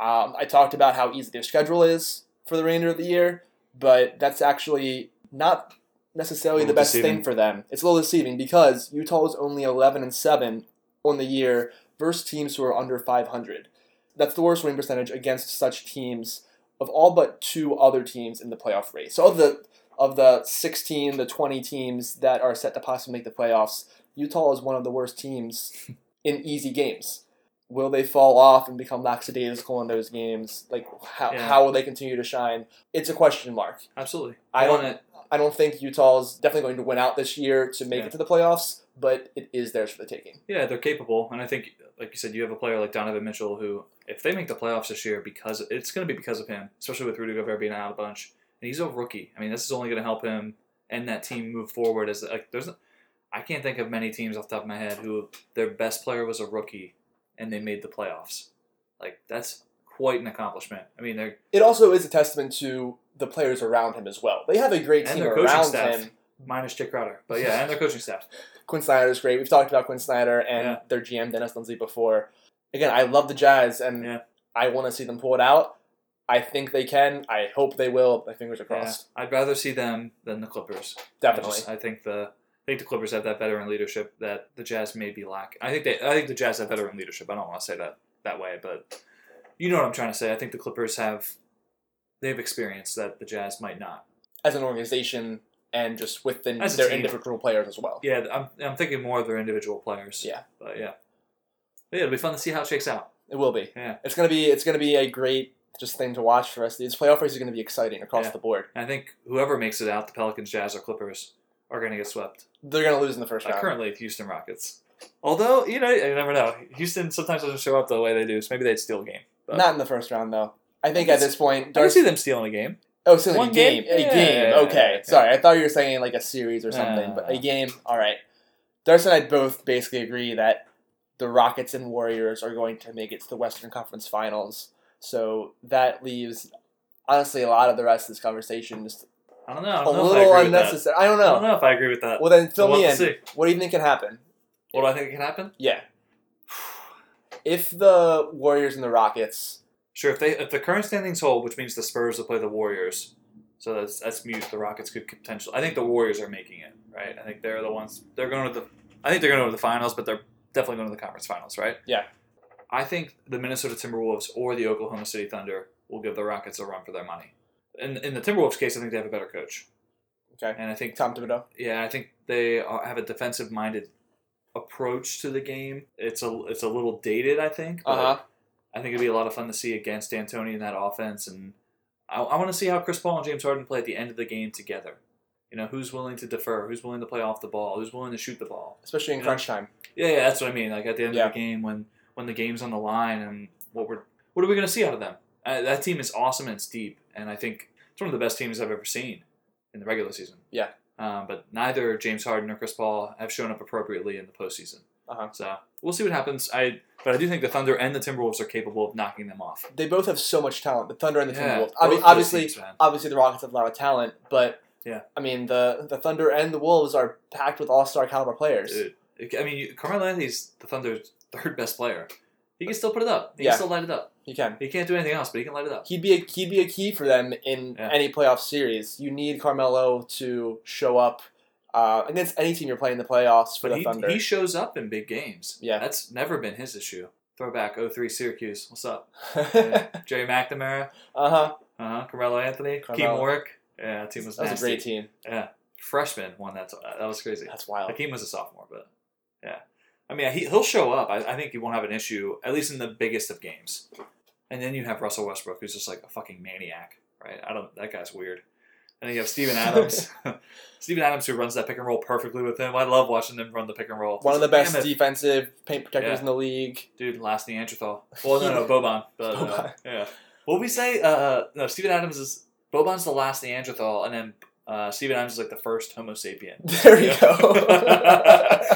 Um, I talked about how easy their schedule is for the remainder of the year, but that's actually not necessarily A the little best deceiving. thing for them. It's a little deceiving because Utah is only 11 and 7 on the year versus teams who are under 500. That's the worst winning percentage against such teams of all but two other teams in the playoff race. So of the of the 16, the 20 teams that are set to possibly make the playoffs, Utah is one of the worst teams in easy games. Will they fall off and become lackadaisical in those games? Like how, Yeah. how will they continue to shine? It's a question mark. Absolutely. I want don't- it. I don't think Utah is definitely going to win out this year to make Yeah. it to the playoffs, but it is theirs for the taking. Yeah, they're capable, and I think, like you said, you have a player like Donovan Mitchell who, if they make the playoffs this year, because it's going to be because of him, especially with Rudy Gobert being out a bunch, and he's a rookie. I mean, this is only going to help him and that team move forward. As like, there's, I can't think of many teams off the top of my head who their best player was a rookie, and they made the playoffs. Like that's quite an accomplishment. I mean, they're It also is a testament to the players around him as well. They have a great And team around staff. him. minus Jake Crowder, but yeah, and their coaching staff. Quin Snyder is great. We've talked about Quin Snyder and Yeah. their GM Dennis Lindsey before. Again, I love the Jazz and Yeah. I want to see them pull it out. I think they can. I hope they will. My fingers are Yeah, crossed. I'd rather see them than the Clippers. I, Definitely. just- I think the I think the Clippers have that veteran leadership that the Jazz may be lacking. I think they I think the Jazz have veteran leadership. I don't want to say that that way, but you know what I'm trying to say. I think the Clippers have they have experience that the Jazz might not. As an organization and just within As a their team. individual players as well. Yeah, I'm I'm thinking more of their individual players. Yeah. but yeah, but yeah, it'll be fun to see how it shakes out. It will be. Yeah. It's gonna be it's gonna be a great just thing to watch for us. These playoff races are gonna be exciting across Yeah. the board. And I think whoever makes it out, the Pelicans, Jazz, or Clippers, are going to get swept. They're gonna lose in the first Uh, round. currently, Houston Rockets. Although you know, you never know. Houston sometimes doesn't show up the way they do, so maybe they'd steal a game. But Not in the first round though. I think I at this point, I can Darcy see them stealing a game. Oh, so like One a game. game? A game. yeah, yeah, okay. yeah. Sorry, I thought you were saying like a series or something, No, but a game. All right. Darcy and I both basically agree that the Rockets and Warriors are going to make it to the Western Conference Finals. So that leaves honestly a lot of the rest of this conversation just I don't know. I a don't know if I little agree with that. unnecessary. I don't know. I don't know. know if I agree with that. Well, then fill We'll me in. see. What do you think can happen? What do I think can happen? Yeah. If the Warriors and the Rockets, Sure. If they if the current standings hold, which means the Spurs will play the Warriors, so that's that's mute. The Rockets could potentially. I think the Warriors are making it. Right. I think they're the ones. They're going to the. I think they're going to the finals, but they're definitely going to the conference finals. Right. Yeah. I think the Minnesota Timberwolves or the Oklahoma City Thunder will give the Rockets a run for their money. In in the Timberwolves case, I think they have a better coach, okay, and I think Tom Thibodeau. Yeah, I think they are, have a defensive minded approach to the game. It's a it's a little dated, I think. Uh huh. I think it'd be a lot of fun to see against D'Antoni in that offense, and I, I want to see how Chris Paul and James Harden play at the end of the game together. You know, who's willing to defer? Who's willing to play off the ball? Who's willing to shoot the ball? Especially in Yeah. crunch time. Yeah, yeah, that's what I mean. Like at the end Yeah. of the game, when when the game's on the line, and what we're what are we going to see out of them? Uh, that team is awesome and it's deep, and I think it's one of the best teams I've ever seen in the regular season. Yeah. Um, but neither James Harden or Chris Paul have shown up appropriately in the postseason. Uh-huh. So we'll see what happens. I but I do think the Thunder and the Timberwolves are capable of knocking them off. They both have so much talent. The Thunder and the Yeah, Timberwolves. I mean, obviously, teams, obviously the Rockets have a lot of talent, but Yeah. I mean the the Thunder and the Wolves are packed with all star caliber players. Dude, I mean, Carmelo Anthony's the Thunder's third best player. He can still put it up. He Yeah. can still light it up. He can. He can't do anything else, but he can light it up. He'd be a he'd be a key for them in Yeah. any playoff series. You need Carmelo to show up uh, against any team you're playing in the playoffs for But the he, Thunder. he shows up in big games. Yeah. That's never been his issue. Throwback 03 Syracuse. What's up? Yeah. Gerry McNamara, uh huh. uh-huh. Carmelo Anthony, Keem. Warrick. Yeah, that team was That was a great team. Yeah. Freshman won that. That was crazy. That's wild. Hakeem was a sophomore, but yeah. I mean, he, he'll show up. I, I think he won't have an issue, at least in the biggest of games. And then you have Russell Westbrook, who's just like a fucking maniac, right? I don't. That guy's weird. And then you have Steven Adams. Steven Adams, who runs that pick and roll perfectly with him. I love watching them run the pick and roll. One of the best Damn it. defensive paint protectors Yeah. in the league. dude. Last Neanderthal. Well, no, no, Boban. But uh, Boban. yeah, what we say? Uh, no, Steven Adams is Boban's the last Neanderthal, and then Uh, Steven Adams is like the first Homo sapien. There you go.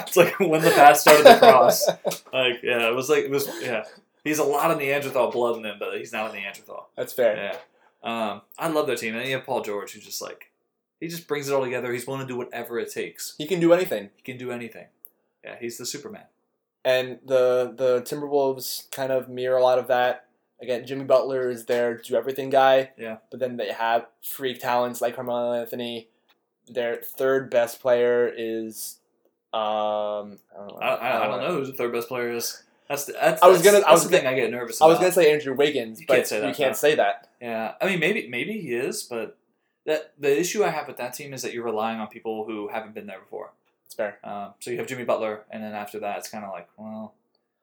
it's like when the path started to cross. Like, yeah, it was like it was. Yeah, he's a lot of Neanderthal blood in him, but he's not a Neanderthal. That's fair. Yeah, um, I love their team, and you have Paul George, who's just like he just brings it all together. He's willing to do whatever it takes. He can do anything. He can do anything. Yeah, he's the Superman. And the the Timberwolves kind of mirror a lot of that. Again, Jimmy Butler is their do everything guy. Yeah. But then they have freak talents like Carmelo Anthony. Their third best player is um I don't know. I, I, I don't know who the third best player is. That's the, that's, I was that's- gonna- I was the thing gonna- I get nervous. About. I was gonna say Andrew Wiggins, You but can't say that, we can't no. say that. Yeah, I mean maybe maybe he is, but that the issue I have with that team is that you're relying on people who haven't been there before. It's fair. Um, so you have Jimmy Butler, and then after that, it's kind of like well,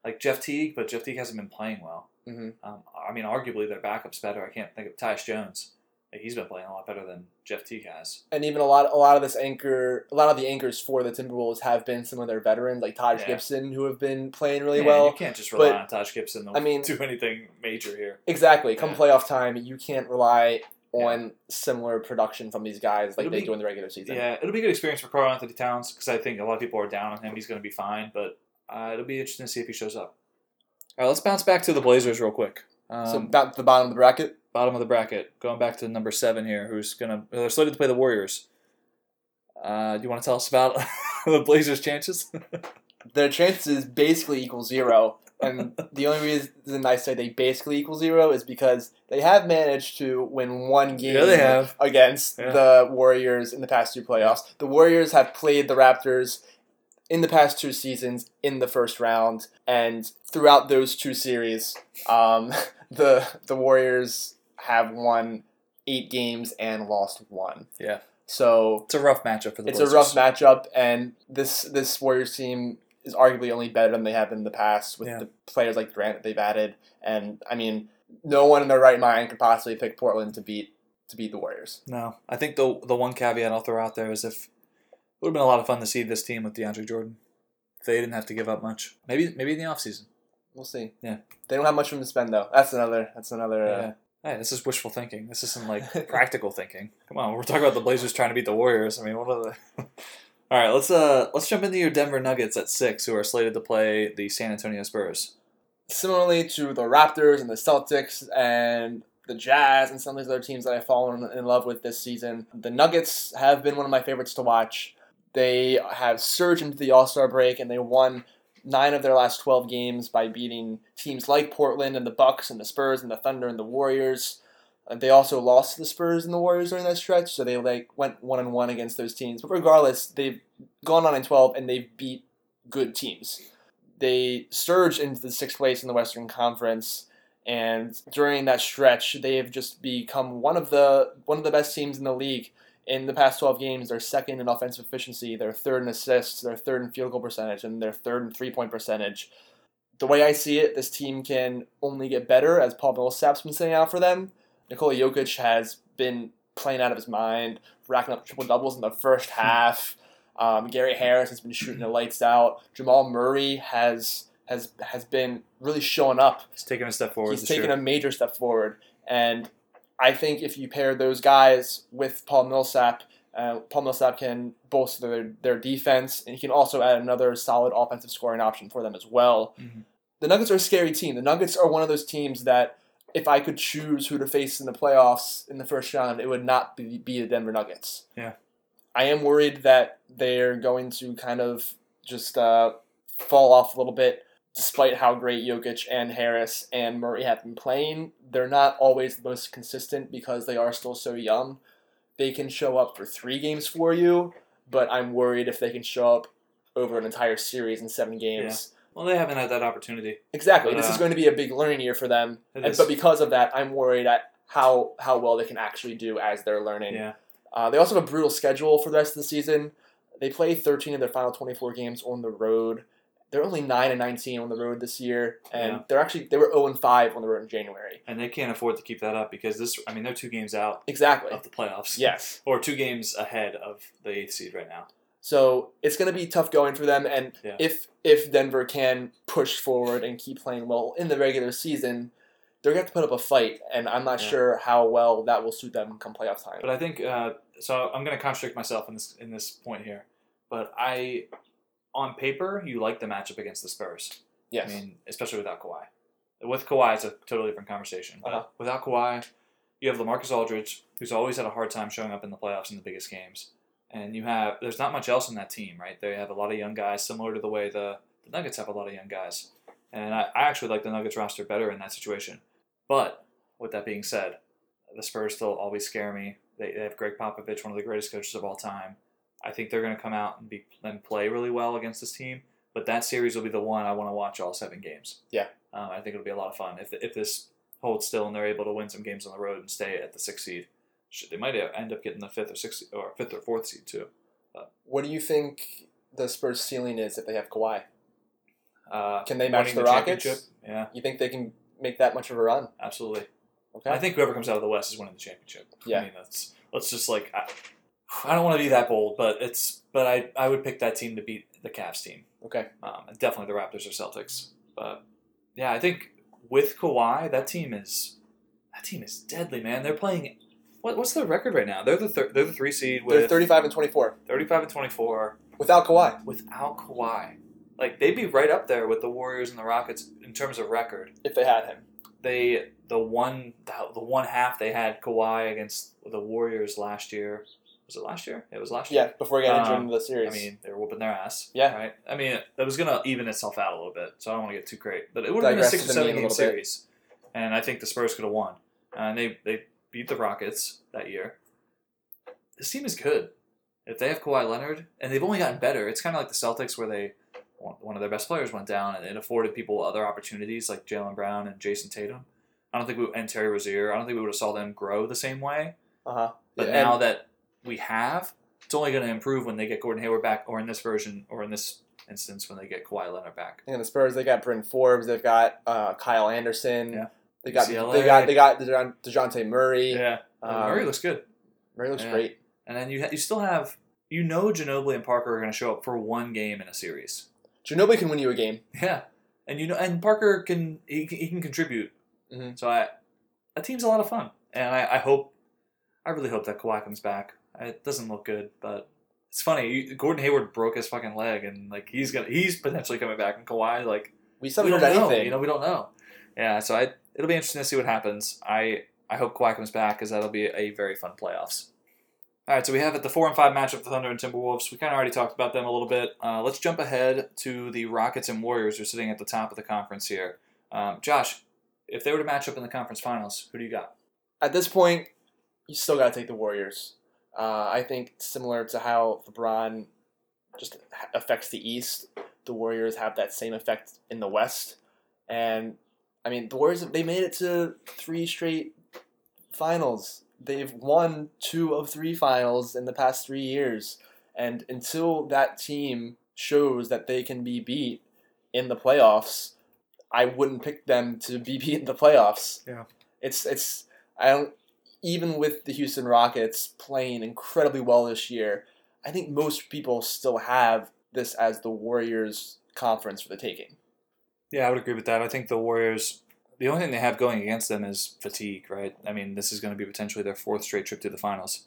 like Jeff Teague, but Jeff Teague hasn't been playing well. Mhm. Um, I mean, arguably their backup's better. I can't think of Tyus Jones. He's been playing a lot better than Jeff Teague has. And even a lot a lot of this anchor a lot of the anchors for the Timberwolves have been some of their veterans, like Taj Yeah. Gibson, who have been playing really Yeah, well. you can't just rely but- on Taj Gibson to I mean- do anything major here. Exactly. Come Yeah. playoff time, you can't rely on similar production from these guys like It'll they be- do in the regular season. Yeah, it'll be a good experience for Karl Anthony Towns because I think a lot of people are down on him. He's going to be fine, but uh, it'll be interesting to see if he shows up. All right, let's bounce back to the Blazers real quick. Um, so about the bottom of the bracket. Bottom of the bracket, going back to number seven here, who's gonna they're slated to play the Warriors. Uh, do you want to tell us about the Blazers' chances? Their chances basically equal zero. And the only reason I say they basically equal zero is because they have managed to win one game Yeah, against Yeah. the Warriors in the past two playoffs. The Warriors have played the Raptors in the past two seasons in the first round, and throughout those two series, um, the the Warriors have won eight games and lost one. Yeah. So it's a rough matchup for the it's Blazers. a rough matchup, and this this Warriors team is arguably only better than they have in the past with Yeah. the players like Grant that they've added. And I mean, no one in their right mind could possibly pick Portland to beat to beat the Warriors. No, I think the the one caveat I'll throw out there is if it would have been a lot of fun to see this team with DeAndre Jordan. If they didn't have to give up much. Maybe maybe in the offseason. We'll see. Yeah. they don't have much room to spend though. That's another. That's another. Uh, Yeah. Hey, this is wishful thinking. This isn't like practical thinking. Come on, we're talking about the Blazers trying to beat the Warriors. I mean, what are the? All right, let's uh let's jump into your Denver Nuggets at six, who are slated to play the San Antonio Spurs. Similarly to the Raptors and the Celtics and the Jazz and some of these other teams that I've fallen in love with this season, the Nuggets have been one of my favorites to watch. They have surged into the All Star break and they won nine of their last twelve games by beating teams like Portland and the Bucks and the Spurs and the Thunder and the Warriors. Uh, They also lost to the Spurs and the Warriors during that stretch, so they like went one and one against those teams. But regardless, they've gone on in twelve and they've beat good teams they surged into the sixth place in the Western Conference, and during that stretch, they have just become one of the one of the best teams in the league. In the past 12 games, they're second in offensive efficiency, they're third in assists, they're third in field goal percentage, and they're third in three point percentage. The way I see it, this team can only get better as Paul Millsap's been sitting out for them. Nikola Jokic has been playing out of his mind, racking up triple doubles in the first half. Um, Gary Harris has been shooting the lights out. Jamal Murray has has has been really showing up. He's taking a step forward. He's taken year. a major step forward, and I think if you pair those guys with Paul Millsap, uh, Paul Millsap can bolster their, their defense, and he can also add another solid offensive scoring option for them as well. Mhm. The Nuggets are a scary team. The Nuggets are one of those teams that if I could choose who to face in the playoffs in the first round, it would not be, be the Denver Nuggets. Yeah. I am worried that they're going to kind of just uh, fall off a little bit, despite how great Jokic and Harris and Murray have been playing. They're not always the most consistent because they are still so young. They can show up for three games for you, but I'm worried if they can show up over an entire series in seven games. Well, they haven't had that opportunity. Exactly. But, this is uh, going to be a big learning year for them. And, but because of that, I'm worried at how how well they can actually do as they're learning. Yeah. Uh, they also have a brutal schedule for the rest of the season. They play 13 of their final 24 games on the road. They're only 9 and 19 on the road this year, and Yeah. they're actually they were 0 and 5 on the road in January. And they can't afford to keep that up because this. I mean, they're two games out Exactly. of the playoffs. Yes. Or two games ahead of the eighth seed right now. So it's going to be tough going for them, and Yeah. if if Denver can push forward and keep playing well in the regular season, they're gonna have to put up a fight, and I'm not Yeah. sure how well that will suit them come playoff time. But I think uh, so. I'm going to contradict myself in this in this point here. But I, on paper, you like the matchup against the Spurs. yes, I mean, especially without Kawhi. With Kawhi, it's a totally different conversation. But Uh-huh. without Kawhi, you have LaMarcus Aldridge, who's always had a hard time showing up in the playoffs in the biggest games. And you have there's not much else in that team, right? They have a lot of young guys, similar to the way the, the Nuggets have a lot of young guys. And I, I actually like the Nuggets roster better in that situation. But with that being said, the Spurs still always scare me. They, they have Gregg Popovich, one of the greatest coaches of all time. I think they're going to come out and be and play really well against this team. But that series will be the one I want to watch all seven games. Yeah. um, I think it'll be a lot of fun if if this holds still and they're able to win some games on the road and stay at the sixth seed. They might end up getting the fifth or sixth or fifth or fourth seed too. what do you think the Spurs' ceiling is if they have Kawhi? Uh, Can they match winning the Rockets? Yeah, You think they can make that much of a run? absolutely. Okay, I think whoever comes out of the West is winning the championship. Yeah. I mean, that's let's just like I, I don't want to be that bold, but it's but I I would pick that team to beat the Cavs team. okay. Um, definitely the Raptors or Celtics. But yeah, I think with Kawhi, that team is that team is deadly, man. They're playing. What, what's their record right now? They're the thir- they're the three seed They're 35 and 24 35 and 24 without Kawhi. without Kawhi. Like they'd be right up there with the Warriors and the Rockets in terms of record. If they had him, They the one the one half they had Kawhi against the Warriors last year. Was it last year? It was last year. yeah, before getting injured Um, into the series. I mean, they were whooping their ass. Yeah. Right. I mean, it was gonna even itself out a little bit, so I don't want to get too great. But it would have been a six or seven game little bit. series, and I think the Spurs could have won. And they they beat the Rockets that year. This team is good. If they have Kawhi Leonard, and they've only gotten better, it's kind of like the Celtics where they one one of their best players went down, and it afforded people other opportunities like Jaylen Brown and Jayson Tatum. I don't think we and Terry Rozier. I don't think we would have saw them grow the same way. uh huh. But now that we have, it's only going to improve when they get Gordon Hayward back, or in this version, or in this instance, when they get Kawhi Leonard back. and the Spurs, they got Bryn Forbes, they've got uh, Kyle Anderson, Yeah. they got UCLA. they got they got Dejounte Murray. Yeah, Um, Murray looks good, Murray looks Yeah. great. and then you ha- you still have you know Ginobili and Parker are going to show up for one game in a series. Ginobili can win you a game. Yeah, and you know, and Parker can he, can- he can contribute. Mhm. So I, that team's a lot of fun, and I, I hope, I really hope that Kawhi comes back. It doesn't look good, but it's funny. Gordon Hayward broke his fucking leg, and like he's gonna he's potentially coming back, and Kawhi like. We we don't know. anything. You know, we don't know. Yeah, so I it'll be interesting to see what happens. I I hope Kawhi comes back because that'll be a very fun playoffs. All right, so we have it the four and five matchup: the Thunder and Timberwolves. We kind of already talked about them a little bit. Uh, let's jump ahead to the Rockets and Warriors, who are sitting at the top of the conference here. Um, Josh, if they were to match up in the conference finals, who do you got? At this point, you still got to take the Warriors. Uh, I think similar to how LeBron just affects the East, the Warriors have that same effect in the West. And I mean, the Warriors they made it to three straight finals. They've won two of three finals in the past three years. And until that team shows that they can be beat in the playoffs, I wouldn't pick them to be beat in the playoffs. Yeah. It's it's I don't even with the Houston Rockets playing incredibly well this year, I think most people still have this as the Warriors conference for the taking. Yeah, I would agree with that. I think the Warriors. The only thing they have going against them is fatigue, right? I mean, this is going to be potentially their fourth straight trip to the finals.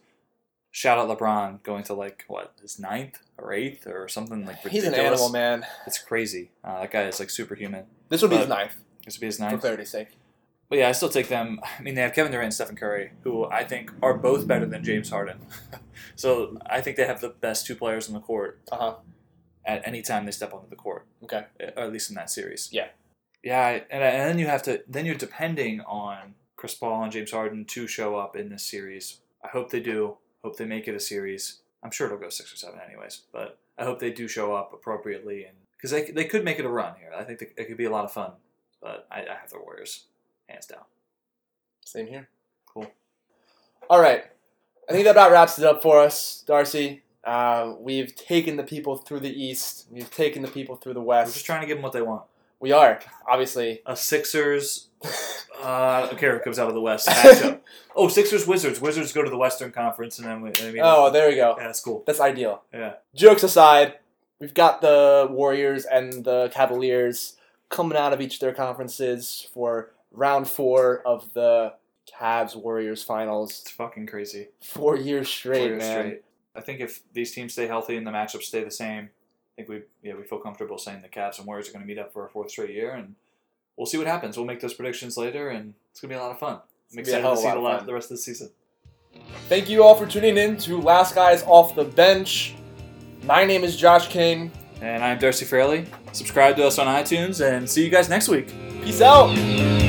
Shout out LeBron going to like what his ninth or eighth or something like that. He's an animal, man. It's crazy. Uh, that guy is like superhuman. This would be his ninth, This would be his ninth. for clarity's sake. But yeah, I still take them. I mean, they have Kevin Durant and Stephen Curry, who I think are both better than James Harden. so I think they have the best two players on the court Uh huh. at any time they step onto the court. Okay. or at least in that series. Yeah. Yeah, and, and then you have to then you're depending on Chris Paul and James Harden to show up in this series. I hope they do. Hope they make it a series. I'm sure it'll go six or seven anyways, but I hope they do show up appropriately and because they, they could make it a run here. I think they, it could be a lot of fun, but I, I have the Warriors hands down. Same here. Cool. All right. I think that about wraps it up for us, Darcy. Uh, we've taken the people through the East. We've taken the people through the West. We're just trying to give them what they want. we are, obviously. A Sixers. Uh, I don't care who comes out of the West. Oh, Sixers Wizards. Wizards go to the Western Conference, and then we. I mean, oh, there we go. yeah, that's cool. That's ideal. Yeah. Jokes aside, we've got the Warriors and the Cavaliers coming out of each of their conferences for round four of the Cavs Warriors finals. It's fucking crazy. Four years straight, Four years man. straight. I think if these teams stay healthy and the matchups stay the same, I think we yeah we feel comfortable saying the Cavs and Warriors are going to meet up for a fourth straight year, and we'll see what happens. We'll make those predictions later, and it's going to be a lot of fun. I'm gonna be a excited to a see lot of the rest of the season. Thank you all for tuning in to Last Guys Off the Bench. My name is Josh King. And I'm Darcy Fairley. Subscribe to us on iTunes, and see you guys next week. Peace out.